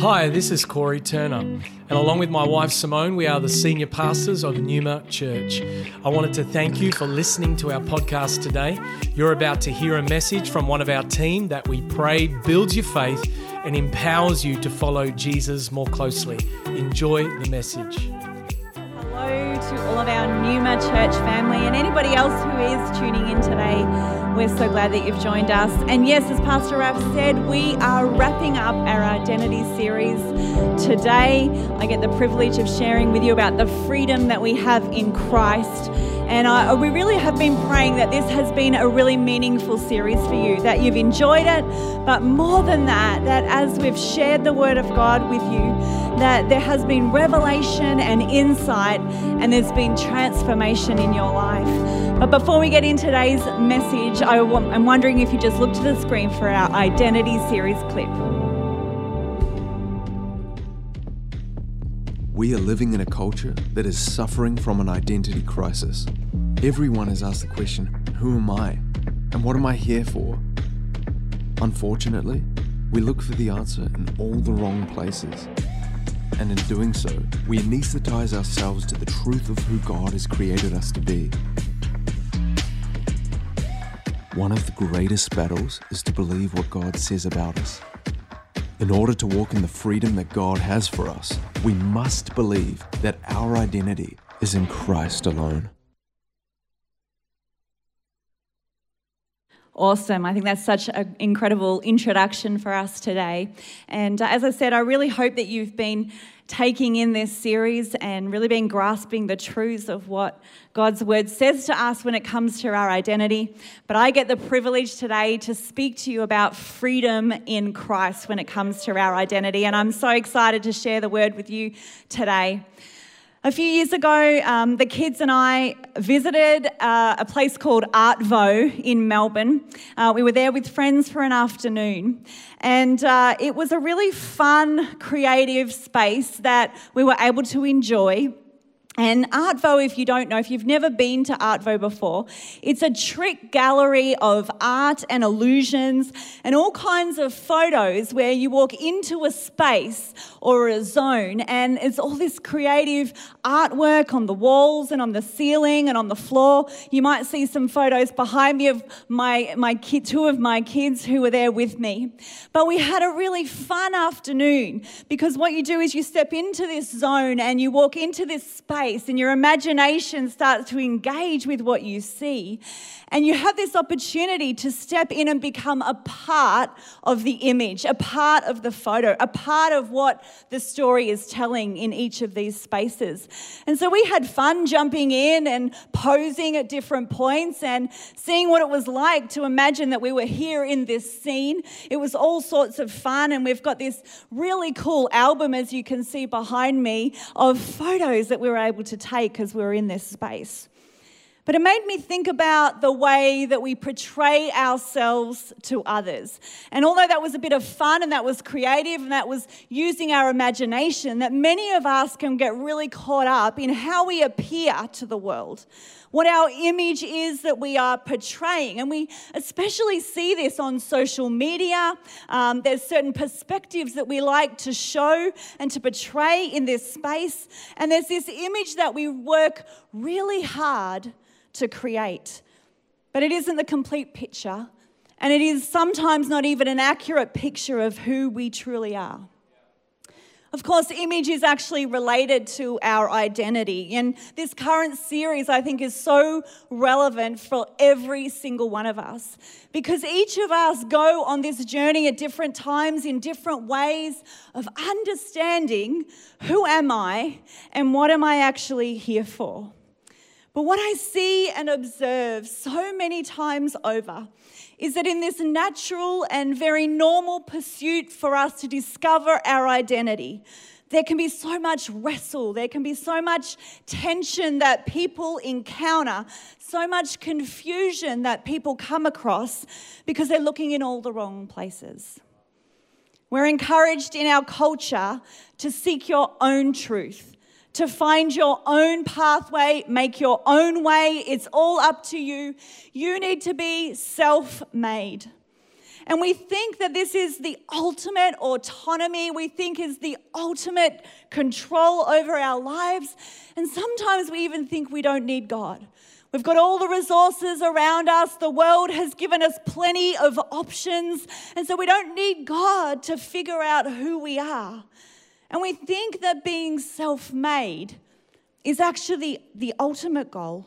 Hi, this is Corey Turner, and along with my wife Simone, we are the senior pastors of Numa Church. I wanted to thank you for listening to our podcast today. You're about to hear a message from one of our team that we pray builds your faith and empowers you to follow Jesus more closely. Enjoy the message. Hello to all of our Numa Church family and anybody else who is tuning in today. We're so glad that you've joined us. And yes, as Pastor Raf said, we are wrapping up our identity series today. I get the privilege of sharing with you about the freedom that we have in Christ. And I, we really have been praying that this has been a really meaningful series for you, that you've enjoyed it, but more than that, that as we've shared the Word of God with you, that there has been revelation and insight, and there's been transformation in your life. But before we get in today's message, I am wondering if you just look to the screen for our identity series clip. We are living in a culture that is suffering from an identity crisis. Everyone has asked the question who am I? And what am I here for? Unfortunately, we look for the answer in all the wrong places. And in doing so, we anesthetize ourselves to the truth of who God has created us to be. One of the greatest battles is to believe what God says about us. In order to walk in the freedom that God has for us, we must believe that our identity is in Christ alone. Awesome. I think that's such an incredible introduction for us today. And uh, as I said, I really hope that you've been taking in this series and really been grasping the truths of what God's word says to us when it comes to our identity. But I get the privilege today to speak to you about freedom in Christ when it comes to our identity. And I'm so excited to share the word with you today. A few years ago, um, the kids and I visited uh, a place called Artvo in Melbourne. Uh, we were there with friends for an afternoon, and uh, it was a really fun, creative space that we were able to enjoy. And Artvo, if you don't know, if you've never been to Artvo before, it's a trick gallery of art and illusions and all kinds of photos where you walk into a space or a zone and it's all this creative artwork on the walls and on the ceiling and on the floor. You might see some photos behind me of my, my kid, two of my kids who were there with me. But we had a really fun afternoon because what you do is you step into this zone and you walk into this space and your imagination starts to engage with what you see. And you have this opportunity to step in and become a part of the image, a part of the photo, a part of what the story is telling in each of these spaces. And so we had fun jumping in and posing at different points and seeing what it was like to imagine that we were here in this scene. It was all sorts of fun. And we've got this really cool album, as you can see behind me, of photos that we were able able to take as we are in this space. But it made me think about the way that we portray ourselves to others. And although that was a bit of fun and that was creative and that was using our imagination, that many of us can get really caught up in how we appear to the world, what our image is that we are portraying. And we especially see this on social media. Um, there's certain perspectives that we like to show and to portray in this space. And there's this image that we work really hard to create. But it isn't the complete picture, and it is sometimes not even an accurate picture of who we truly are. Of course, image is actually related to our identity. And this current series, I think, is so relevant for every single one of us because each of us go on this journey at different times in different ways of understanding who am I and what am I actually here for. But what I see and observe so many times over is that in this natural and very normal pursuit for us to discover our identity, there can be so much wrestle, there can be so much tension that people encounter, so much confusion that people come across because they're looking in all the wrong places. We're encouraged in our culture to seek your own truth to find your own pathway, make your own way. It's all up to you. You need to be self made. And we think that this is the ultimate autonomy, we think is the ultimate control over our lives. And sometimes we even think we don't need God. We've got all the resources around us. The world has given us plenty of options. And so we don't need God to figure out who we are. And we think that being self made is actually the ultimate goal.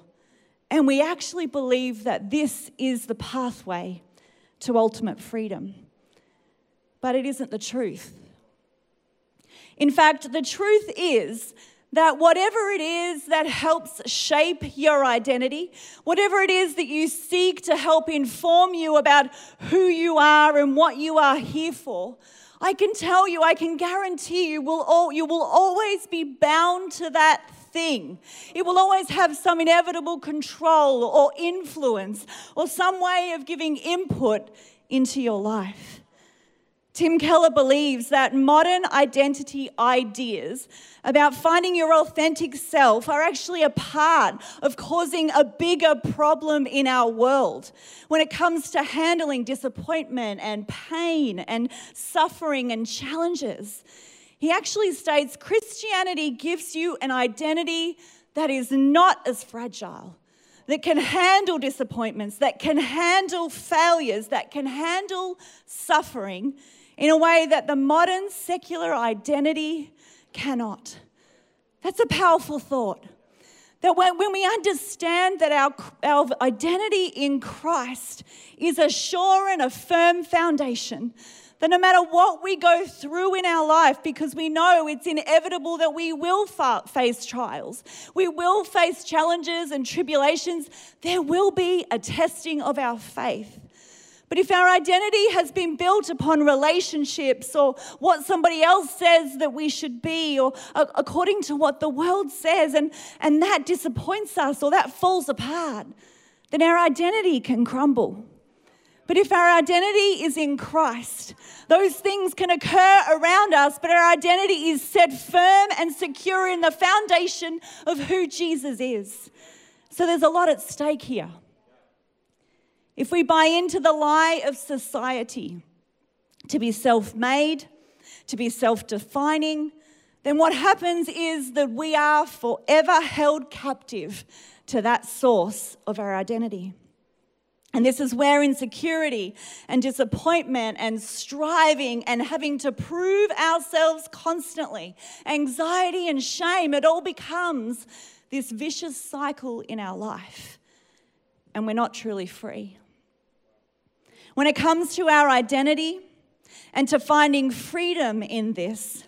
And we actually believe that this is the pathway to ultimate freedom. But it isn't the truth. In fact, the truth is that whatever it is that helps shape your identity, whatever it is that you seek to help inform you about who you are and what you are here for, I can tell you, I can guarantee you will all, you will always be bound to that thing. It will always have some inevitable control or influence or some way of giving input into your life. Tim Keller believes that modern identity ideas about finding your authentic self are actually a part of causing a bigger problem in our world when it comes to handling disappointment and pain and suffering and challenges. He actually states Christianity gives you an identity that is not as fragile that can handle disappointments, that can handle failures, that can handle suffering in a way that the modern secular identity cannot. That's a powerful thought. That when, we understand that our, our identity in Christ is a sure and a firm foundation, that no matter what we go through in our life, because we know it's inevitable that we will fa- face trials, we will face challenges and tribulations, there will be a testing of our faith. But if our identity has been built upon relationships or what somebody else says that we should be or according to what the world says, and, and that disappoints us or that falls apart, then our identity can crumble. But if our identity is in Christ, those things can occur around us, but our identity is set firm and secure in the foundation of who Jesus is. So there's a lot at stake here. If we buy into the lie of society to be self made, to be self defining, then what happens is that we are forever held captive to that source of our identity. And this is where insecurity and disappointment and striving and having to prove ourselves constantly, anxiety and shame, it all becomes this vicious cycle in our life. And we're not truly free. When it comes to our identity and to finding freedom in this,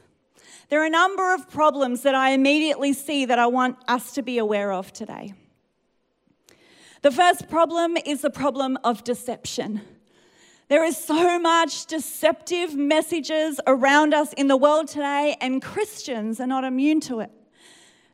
there are a number of problems that I immediately see that I want us to be aware of today. The first problem is the problem of deception. There is so much deceptive messages around us in the world today, and Christians are not immune to it.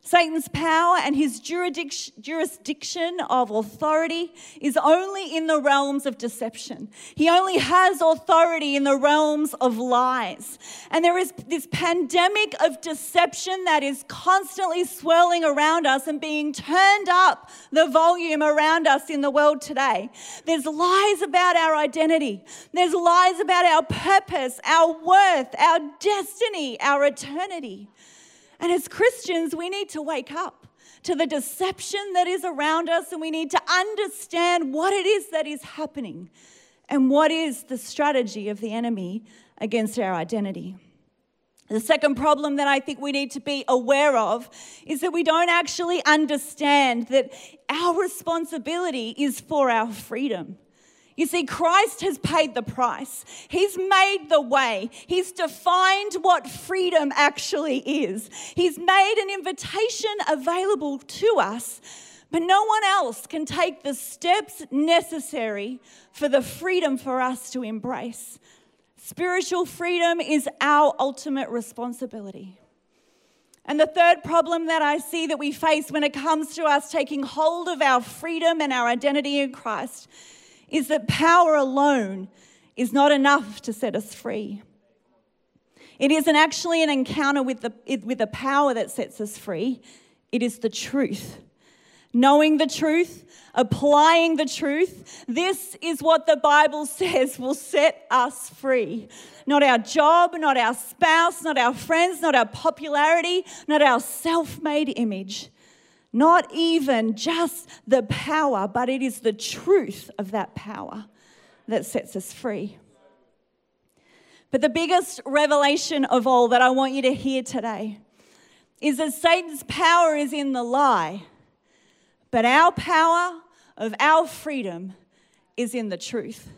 Satan's power and his jurisdiction of authority is only in the realms of deception. He only has authority in the realms of lies. And there is this pandemic of deception that is constantly swirling around us and being turned up the volume around us in the world today. There's lies about our identity, there's lies about our purpose, our worth, our destiny, our eternity. And as Christians, we need to wake up to the deception that is around us and we need to understand what it is that is happening and what is the strategy of the enemy against our identity. The second problem that I think we need to be aware of is that we don't actually understand that our responsibility is for our freedom. You see, Christ has paid the price. He's made the way. He's defined what freedom actually is. He's made an invitation available to us, but no one else can take the steps necessary for the freedom for us to embrace. Spiritual freedom is our ultimate responsibility. And the third problem that I see that we face when it comes to us taking hold of our freedom and our identity in Christ is that power alone is not enough to set us free. It isn't actually an encounter with the, with the power that sets us free, it is the truth. knowing the truth, applying the truth. This is what the Bible says will set us free. Not our job, not our spouse, not our friends, not our popularity, not our self made image. Not even just the power, but it is the truth of that power that sets us free. But the biggest revelation of all that I want you to hear today is that Satan's power is in the lie, but our power of our freedom is in the truth.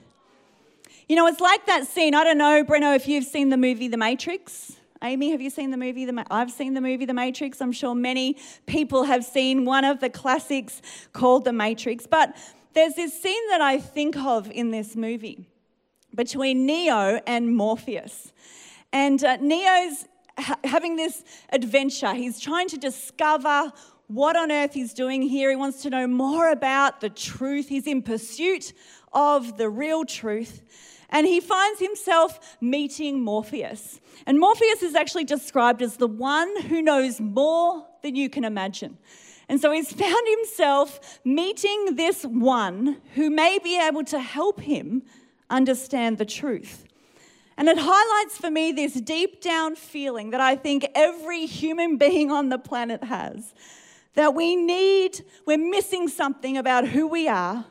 You know, it's like that scene. I don't know, Breno, if you've seen the movie The Matrix. Amy, have you seen the movie? The Ma- I've seen the movie The Matrix. I'm sure many people have seen one of the classics called The Matrix. But there's this scene that I think of in this movie between Neo and Morpheus. And uh, Neo's ha- having this adventure. He's trying to discover what on earth he's doing here. He wants to know more about the truth. He's in pursuit of the real truth. And he finds himself meeting Morpheus. And Morpheus is actually described as the one who knows more than you can imagine. And so he's found himself meeting this one who may be able to help him understand the truth. And it highlights for me this deep down feeling that I think every human being on the planet has that we need, we're missing something about who we are,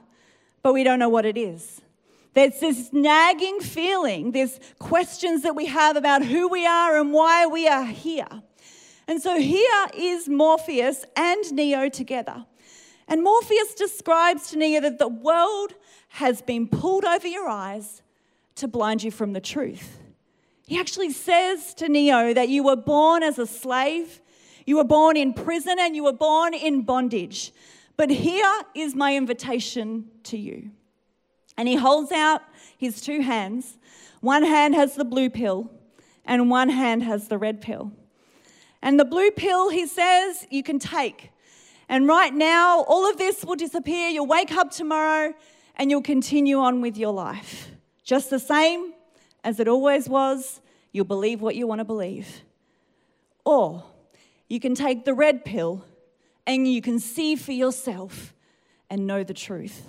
but we don't know what it is. There's this nagging feeling, there's questions that we have about who we are and why we are here. And so here is Morpheus and Neo together. And Morpheus describes to Neo that the world has been pulled over your eyes to blind you from the truth. He actually says to Neo that you were born as a slave, you were born in prison, and you were born in bondage. But here is my invitation to you. And he holds out his two hands. One hand has the blue pill, and one hand has the red pill. And the blue pill, he says, you can take. And right now, all of this will disappear. You'll wake up tomorrow and you'll continue on with your life. Just the same as it always was. You'll believe what you want to believe. Or you can take the red pill and you can see for yourself and know the truth.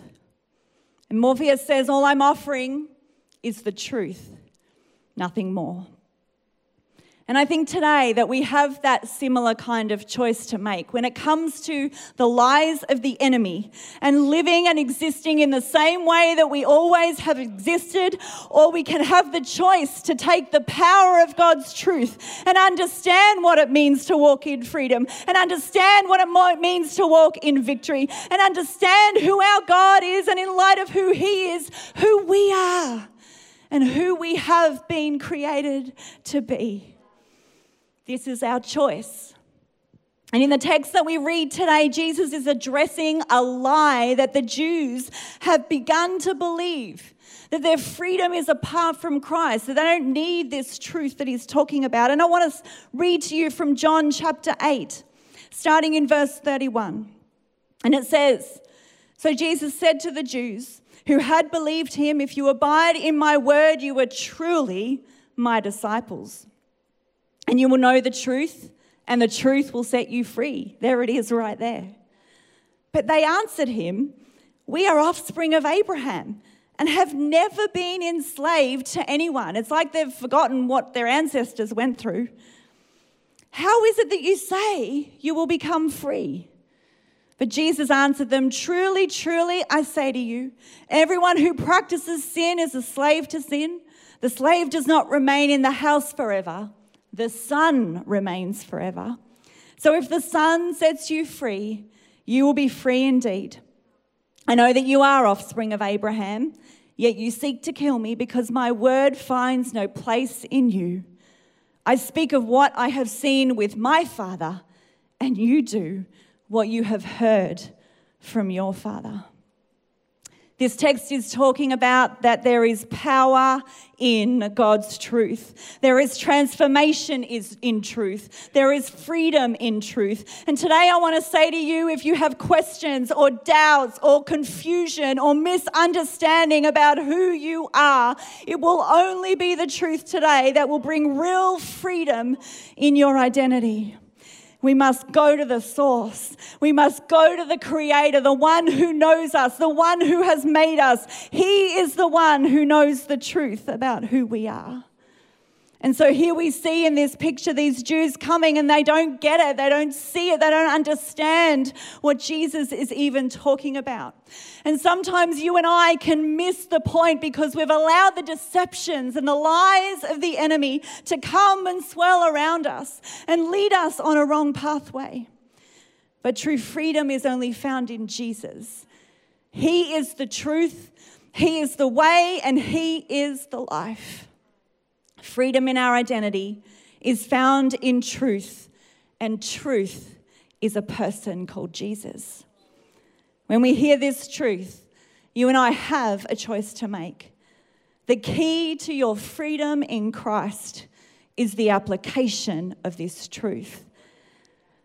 And Morpheus says, All I'm offering is the truth, nothing more. And I think today that we have that similar kind of choice to make when it comes to the lies of the enemy and living and existing in the same way that we always have existed, or we can have the choice to take the power of God's truth and understand what it means to walk in freedom and understand what it means to walk in victory and understand who our God is and in light of who He is, who we are and who we have been created to be. This is our choice. And in the text that we read today, Jesus is addressing a lie that the Jews have begun to believe that their freedom is apart from Christ, that they don't need this truth that he's talking about. And I want to read to you from John chapter 8, starting in verse 31. And it says So Jesus said to the Jews who had believed him, If you abide in my word, you are truly my disciples and you will know the truth, and the truth will set you free. There it is, right there. But they answered him, We are offspring of Abraham and have never been enslaved to anyone. It's like they've forgotten what their ancestors went through. How is it that you say you will become free? But Jesus answered them, Truly, truly, I say to you, everyone who practices sin is a slave to sin. The slave does not remain in the house forever the Son remains forever. So if the Son sets you free, you will be free indeed. I know that you are offspring of Abraham, yet you seek to kill me because my word finds no place in you. I speak of what I have seen with my father, and you do what you have heard from your father. This text is talking about that there is power in God's truth. There is transformation is in truth. There is freedom in truth. And today I want to say to you if you have questions or doubts or confusion or misunderstanding about who you are, it will only be the truth today that will bring real freedom in your identity. We must go to the source. We must go to the creator, the one who knows us, the one who has made us. He is the one who knows the truth about who we are. And so here we see in this picture these Jews coming and they don't get it, they don't see it, they don't understand what Jesus is even talking about. And sometimes you and I can miss the point because we've allowed the deceptions and the lies of the enemy to come and swirl around us and lead us on a wrong pathway. But true freedom is only found in Jesus. He is the truth, He is the way, and He is the life. Freedom in our identity is found in truth, and truth is a person called Jesus. When we hear this truth, you and I have a choice to make. The key to your freedom in Christ is the application of this truth.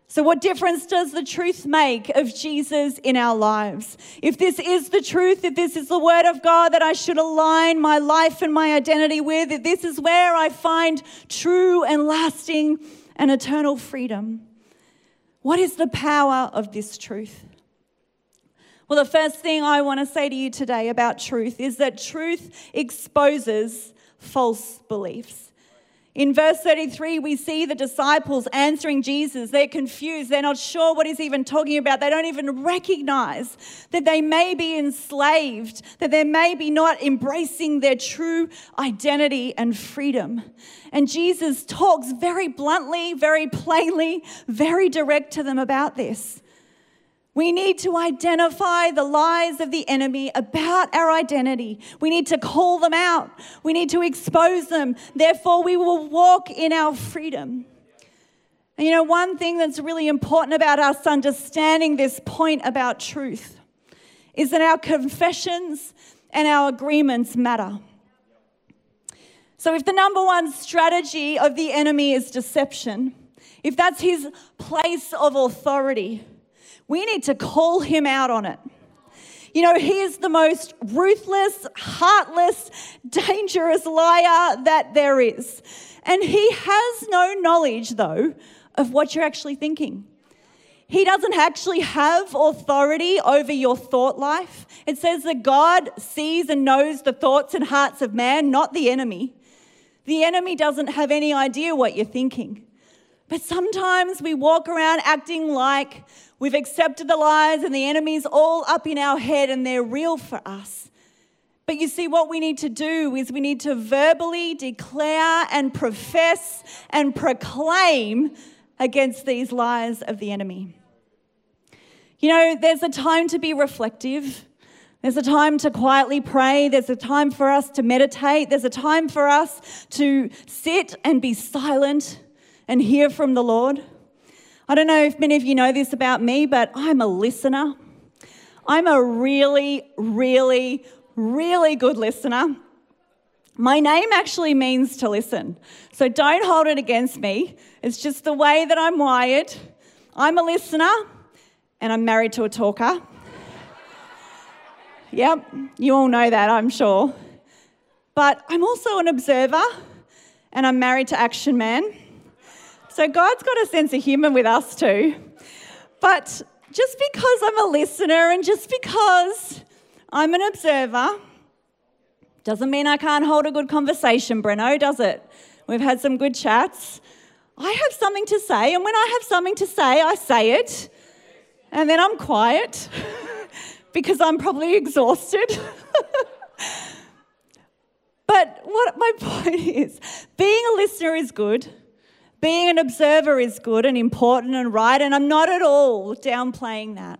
So, what difference does the truth make of Jesus in our lives? If this is the truth, if this is the word of God that I should align my life and my identity with, if this is where I find true and lasting and eternal freedom, what is the power of this truth? Well, the first thing I want to say to you today about truth is that truth exposes false beliefs. In verse 33, we see the disciples answering Jesus. They're confused. They're not sure what he's even talking about. They don't even recognize that they may be enslaved, that they may be not embracing their true identity and freedom. And Jesus talks very bluntly, very plainly, very direct to them about this. We need to identify the lies of the enemy about our identity. We need to call them out. We need to expose them. Therefore, we will walk in our freedom. And you know, one thing that's really important about us understanding this point about truth is that our confessions and our agreements matter. So, if the number one strategy of the enemy is deception, if that's his place of authority, we need to call him out on it. You know, he is the most ruthless, heartless, dangerous liar that there is. And he has no knowledge, though, of what you're actually thinking. He doesn't actually have authority over your thought life. It says that God sees and knows the thoughts and hearts of man, not the enemy. The enemy doesn't have any idea what you're thinking. But sometimes we walk around acting like we've accepted the lies and the enemy's all up in our head and they're real for us. But you see, what we need to do is we need to verbally declare and profess and proclaim against these lies of the enemy. You know, there's a time to be reflective. There's a time to quietly pray. There's a time for us to meditate. There's a time for us to sit and be silent and hear from the Lord. I don't know if many of you know this about me, but I'm a listener. I'm a really, really, really good listener. My name actually means to listen. So don't hold it against me. It's just the way that I'm wired. I'm a listener and I'm married to a talker. yep, you all know that, I'm sure. But I'm also an observer and I'm married to Action Man. So God's got a sense of humour with us too. But just because I'm a listener and just because I'm an observer doesn't mean I can't hold a good conversation, Breno, does it? We've had some good chats. I have something to say, and when I have something to say, I say it, and then I'm quiet because I'm probably exhausted. but what my point is, being a listener is good. Being an observer is good and important and right, and I'm not at all downplaying that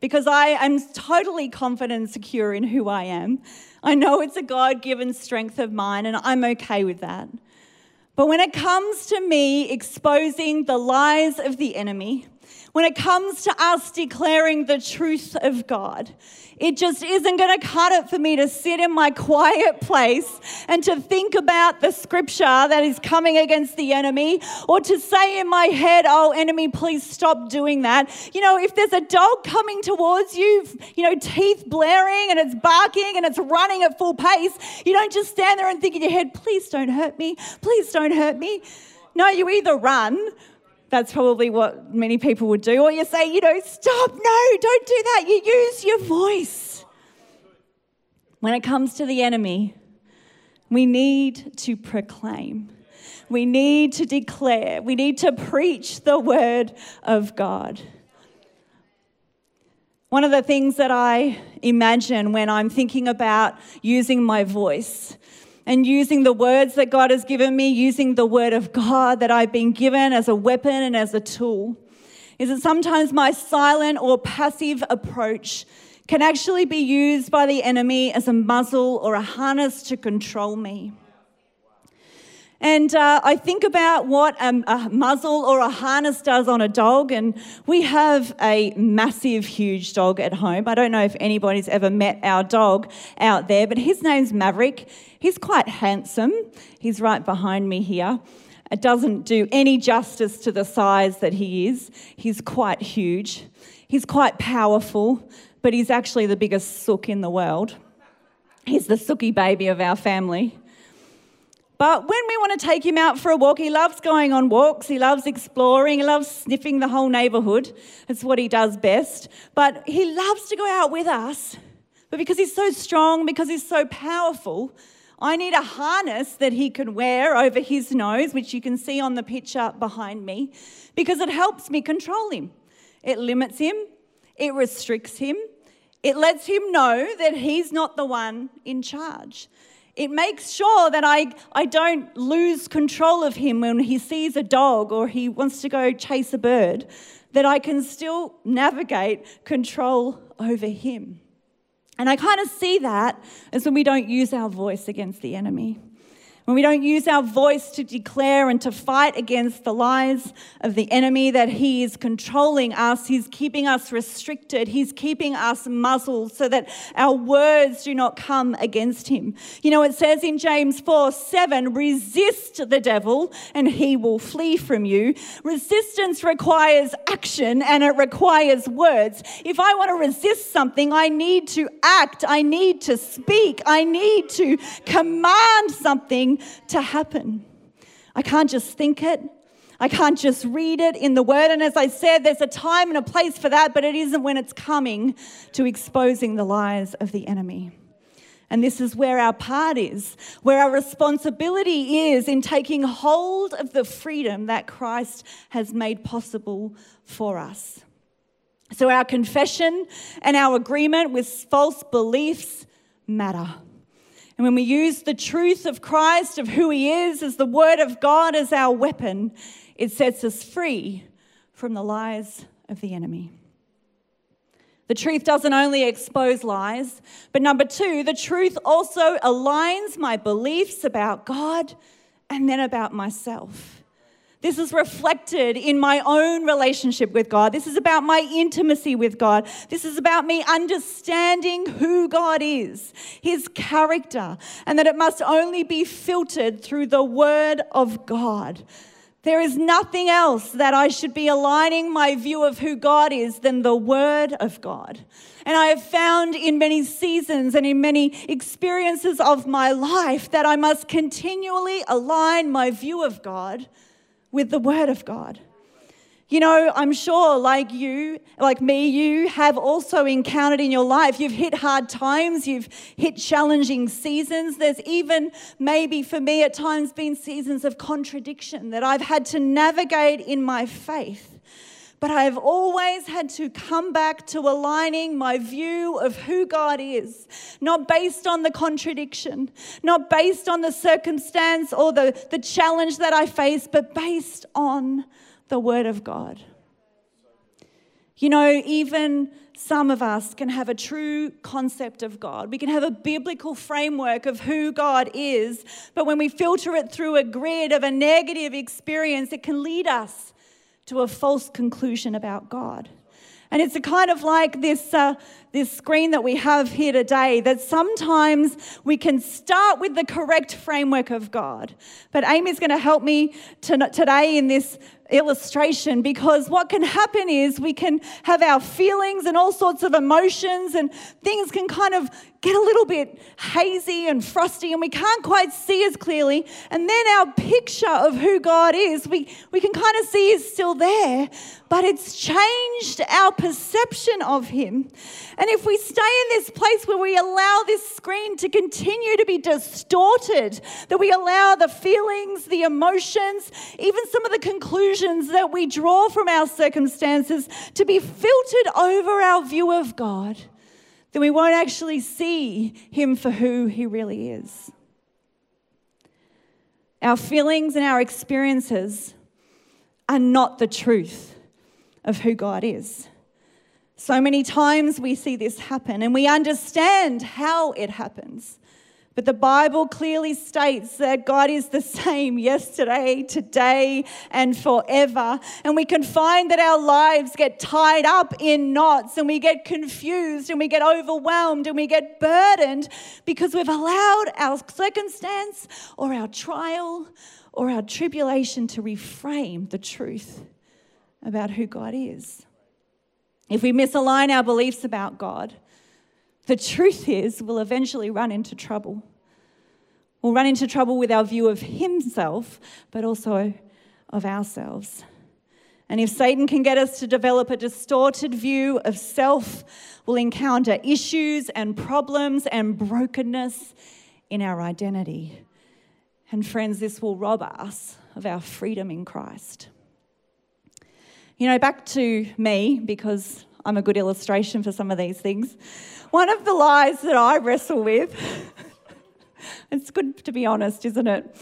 because I am totally confident and secure in who I am. I know it's a God given strength of mine, and I'm okay with that. But when it comes to me exposing the lies of the enemy, when it comes to us declaring the truth of God, it just isn't going to cut it for me to sit in my quiet place and to think about the scripture that is coming against the enemy or to say in my head, oh, enemy, please stop doing that. You know, if there's a dog coming towards you, you know, teeth blaring and it's barking and it's running at full pace, you don't just stand there and think in your head, please don't hurt me, please don't hurt me. No, you either run That's probably what many people would do. Or you say, you know, stop, no, don't do that. You use your voice. When it comes to the enemy, we need to proclaim. We need to declare. We need to preach the word of God. One of the things that I imagine when I'm thinking about using my voice and using the words that God has given me, using the word of God that I've been given as a weapon and as a tool, is that sometimes my silent or passive approach can actually be used by the enemy as a muzzle or a harness to control me. And uh, I think about what a, a, muzzle or a harness does on a dog. And we have a massive, huge dog at home. I don't know if anybody's ever met our dog out there, but his name's Maverick. He's quite handsome. He's right behind me here. It doesn't do any justice to the size that he is. He's quite huge. He's quite powerful, but he's actually the biggest sook in the world. He's the sooky baby of our family. But when we want to take him out for a walk, he loves going on walks, he loves exploring, he loves sniffing the whole neighborhood. It's what he does best. But he loves to go out with us. But because he's so strong, because he's so powerful, I need a harness that he can wear over his nose, which you can see on the picture behind me, because it helps me control him. It limits him, it restricts him, it lets him know that he's not the one in charge. It makes sure that I, I don't lose control of him when he sees a dog or he wants to go chase a bird, that I can still navigate control over him. And I kind of see that as when we don't use our voice against the enemy when we don't use our voice to declare and to fight against the lies of the enemy, that he is controlling us, he's keeping us restricted, he's keeping us muzzled so that our words do not come against him. You know, it says in James 4 7, resist the devil and he will flee from you. Resistance requires action and it requires words. If I want to resist something, I need to act, I need to speak, I need to command something to happen. I can't just think it. I can't just read it in the word. And as I said, there's a time and a place for that, but it isn't when it's coming to exposing the lies of the enemy. And this is where our part is, where our responsibility is in taking hold of the freedom that Christ has made possible for us. So, our confession and our agreement with false beliefs matter. And when we use the truth of Christ, of who He is, as the Word of God as our weapon, it sets us free from the lies of the enemy. The truth doesn't only expose lies, but number two, the truth also aligns my beliefs about God and then about myself. This is reflected in my own relationship with God. This is about my intimacy with God. This is about me understanding who God is, His character, and that it must only be filtered through the Word of God. There is nothing else that I should be aligning my view of who God is than the Word of God. And I have found in many seasons and in many experiences of my life that I must continually align my view of God with the Word of God. You know, I'm sure, like you, like me, you have also encountered in your life, you've hit hard times, you've hit challenging seasons. There's even, maybe for me at times, been seasons of contradiction that I've had to navigate in my faith. But I have always had to come back to aligning my view of who God is, not based on the contradiction, not based on the circumstance or the, the challenge that I face, but based on the Word of God. You know, even some of us can have a true concept of God. We can have a biblical framework of who God is, but when we filter it through a grid of a negative experience, it can lead us to a false conclusion about God. And it's a kind of like this, uh, this screen that we have here today that sometimes we can start with the correct framework of God. But Amy's going to help me to, today in this illustration because what can happen is we can have our feelings and all sorts of emotions, and things can kind of get a little bit hazy and frosty, and we can't quite see as clearly. And then our picture of who God is, we, we can kind of see is still there, but it's changed our perception of Him. And if we stay in this place where we allow this screen to continue to be distorted, that we allow the feelings, the emotions, even some of the conclusions that we draw from our circumstances to be filtered over our view of God, then we won't actually see Him for who He really is. Our feelings and our experiences are not the truth of who God is. So many times we see this happen and we understand how it happens. But the Bible clearly states that God is the same yesterday, today, and forever. And we can find that our lives get tied up in knots and we get confused and we get overwhelmed and we get burdened because we've allowed our circumstance or our trial or our tribulation to reframe the truth about who God is. If we misalign our beliefs about God, the truth is we'll eventually run into trouble. We'll run into trouble with our view of Himself, but also of ourselves. And if Satan can get us to develop a distorted view of self, we'll encounter issues and problems and brokenness in our identity. And friends, this will rob us of our freedom in Christ. You know, back to me, because I'm a good illustration for some of these things. One of the lies that I wrestle with, it's good to be honest, isn't it?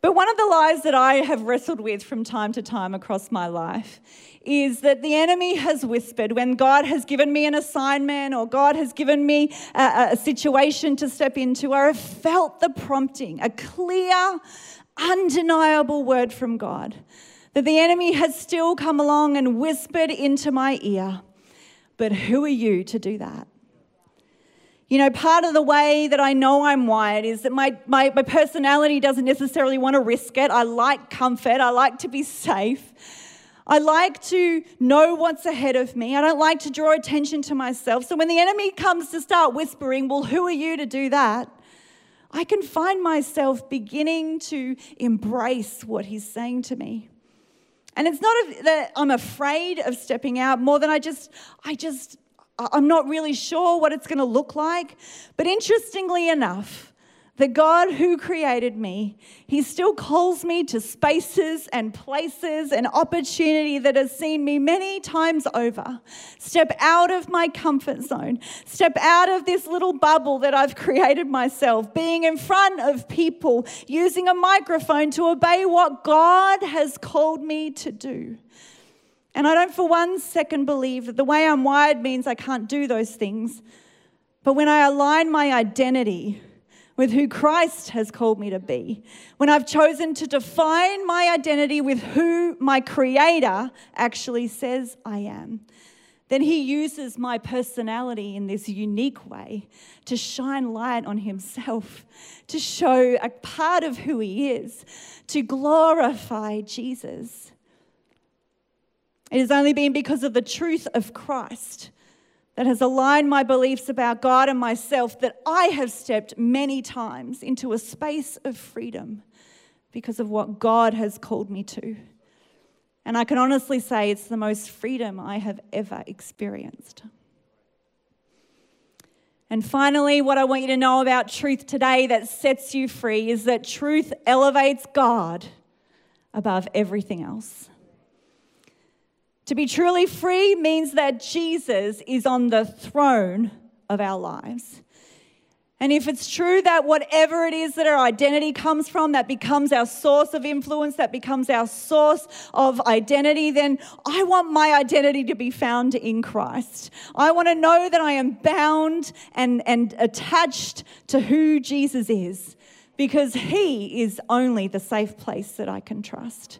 But one of the lies that I have wrestled with from time to time across my life is that the enemy has whispered when God has given me an assignment or God has given me a, a situation to step into, or I've felt the prompting, a clear, undeniable word from God that the enemy has still come along and whispered into my ear. But who are you to do that? You know, part of the way that I know I'm wired is that my, my, my personality doesn't necessarily want to risk it. I like comfort, I like to be safe. I like to know what's ahead of me. I don't like to draw attention to myself. So when the enemy comes to start whispering, Well, who are you to do that? I can find myself beginning to embrace what he's saying to me. And it's not that I'm afraid of stepping out more than I just, I just, I'm not really sure what it's going to look like. But interestingly enough, the God who created me, He still calls me to spaces and places and opportunity that has seen me many times over. Step out of my comfort zone, step out of this little bubble that I've created myself, being in front of people, using a microphone to obey what God has called me to do. And I don't for one second believe that the way I'm wired means I can't do those things. But when I align my identity, with who Christ has called me to be, when I've chosen to define my identity with who my Creator actually says I am, then He uses my personality in this unique way to shine light on Himself, to show a part of who He is, to glorify Jesus. It has only been because of the truth of Christ that has aligned my beliefs about God and myself that I have stepped many times into a space of freedom because of what God has called me to. And I can honestly say it's the most freedom I have ever experienced. And finally, what I want you to know about truth today that sets you free is that truth elevates God above everything else. To be truly free means that Jesus is on the throne of our lives. And if it's true that whatever it is that our identity comes from, that becomes our source of influence, that becomes our source of identity, then I want my identity to be found in Christ. I want to know that I am bound and, and attached to who Jesus is because he is only the safe place that I can trust.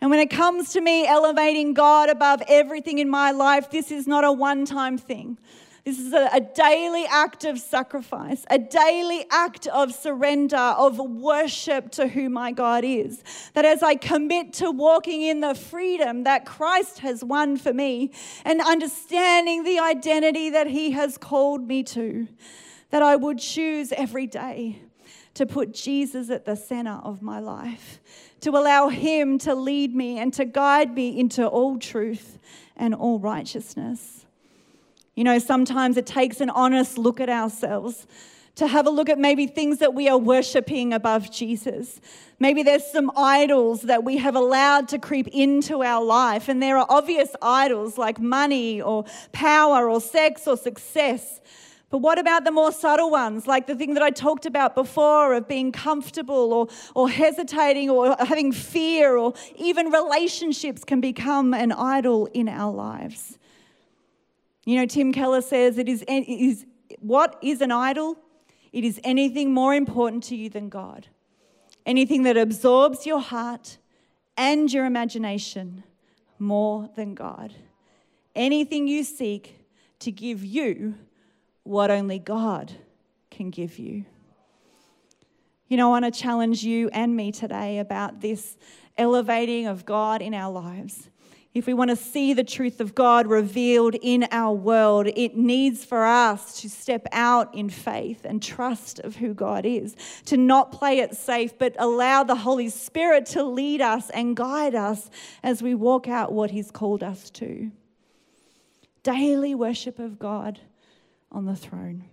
And when it comes to me elevating God above everything in my life, this is not a one time thing. This is a, a, daily act of sacrifice, a daily act of surrender, of worship to who my God is. That as I commit to walking in the freedom that Christ has won for me and understanding the identity that He has called me to, that I would choose every day to put Jesus at the center of my life, to allow Him to lead me and to guide me into all truth and all righteousness. You know, sometimes it takes an honest look at ourselves to have a look at maybe things that we are worshiping above Jesus. Maybe there's some idols that we have allowed to creep into our life, and there are obvious idols like money or power or sex or success. But what about the more subtle ones, like the thing that I talked about before of being comfortable or, or hesitating or having fear, or even relationships can become an idol in our lives? You know, Tim Keller says it is, it is what is an idol? It is anything more important to you than God. Anything that absorbs your heart and your imagination more than God. Anything you seek to give you what only God can give you. You know, I want to challenge you and me today about this elevating of God in our lives if we want to see the truth of God revealed in our world, it needs for us to step out in faith and trust of who God is, to not play it safe, but allow the Holy Spirit to lead us and guide us as we walk out what He's called us to. Daily worship of God on the throne.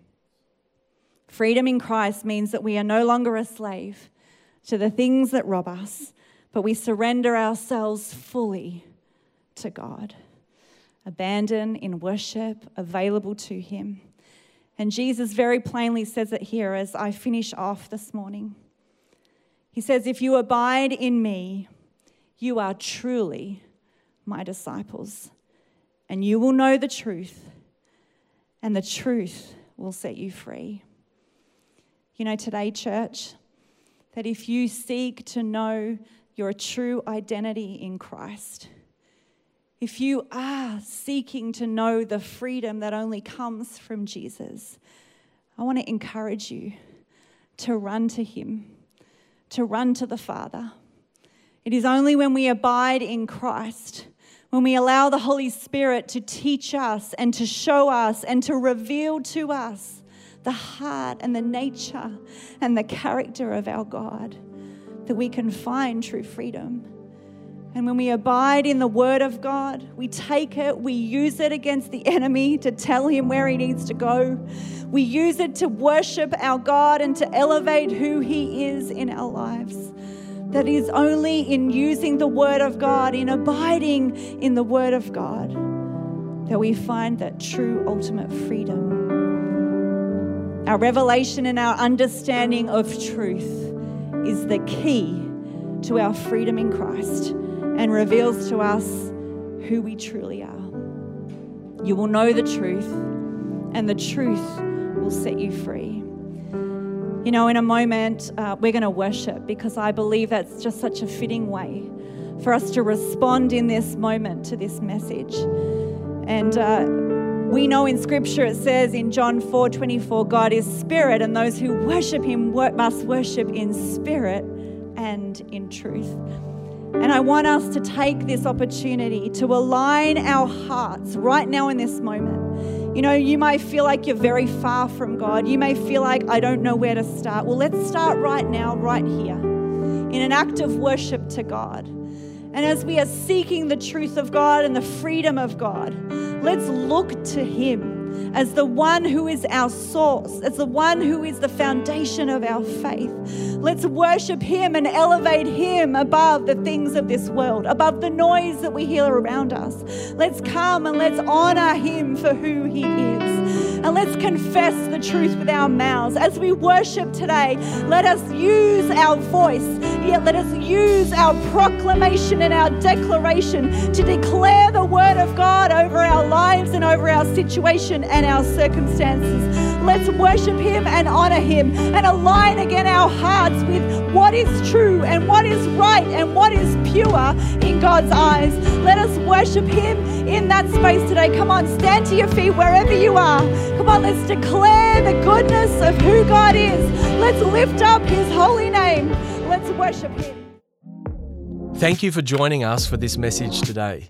Freedom in Christ means that we are no longer a slave to the things that rob us, but we surrender ourselves fully to God, abandoned in worship, available to Him. And Jesus very plainly says it here as I finish off this morning. He says, If you abide in me, you are truly my disciples, and you will know the truth, and the truth will set you free. You know, today, church, that if you seek to know your true identity in Christ, if you are seeking to know the freedom that only comes from Jesus, I want to encourage you to run to Him, to run to the Father. It is only when we abide in Christ, when we allow the Holy Spirit to teach us and to show us and to reveal to us the heart and the nature and the character of our God, that we can find true freedom. And when we abide in the Word of God, we take it, we use it against the enemy to tell him where he needs to go. We use it to worship our God and to elevate who He is in our lives. That is only in using the Word of God, in abiding in the Word of God, that we find that true ultimate freedom. Our revelation and our understanding of truth is the key to our freedom in Christ and reveals to us who we truly are. You will know the truth, and the truth will set you free. You know, in a moment, uh, we're going to worship because I believe that's just such a fitting way for us to respond in this moment to this message. And uh, we know in Scripture it says in John 4 24, God is spirit, and those who worship him must worship in spirit and in truth. And I want us to take this opportunity to align our hearts right now in this moment. You know, you may feel like you're very far from God. You may feel like, I don't know where to start. Well, let's start right now, right here, in an act of worship to God. And as we are seeking the truth of God and the freedom of God, let's look to Him as the one who is our source, as the one who is the foundation of our faith. Let's worship Him and elevate Him above the things of this world, above the noise that we hear around us. Let's come and let's honor Him for who He is. And let's confess the truth with our mouths. As we worship today, let us use our voice, yet let us use our proclamation and our declaration to declare the word of God over our lives and over our situation and our circumstances. Let's worship Him and honor Him and align again our hearts with what is true and what is right and what is pure in God's eyes. Let us worship Him in that space today. Come on, stand to your feet wherever you are. Come on, let's declare the goodness of who God is. Let's lift up His holy name. Worship Him. Thank you for joining us for this message today.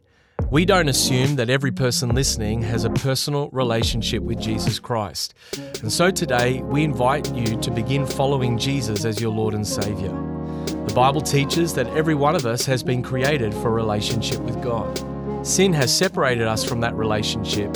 We don't assume that every person listening has a personal relationship with Jesus Christ. And so today, we invite you to begin following Jesus as your Lord and Savior. The Bible teaches that every one of us has been created for a relationship with God. Sin has separated us from that relationship,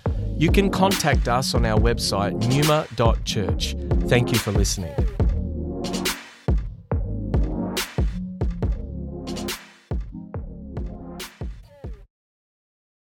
You can contact us on our website, numa.church. Thank you for listening.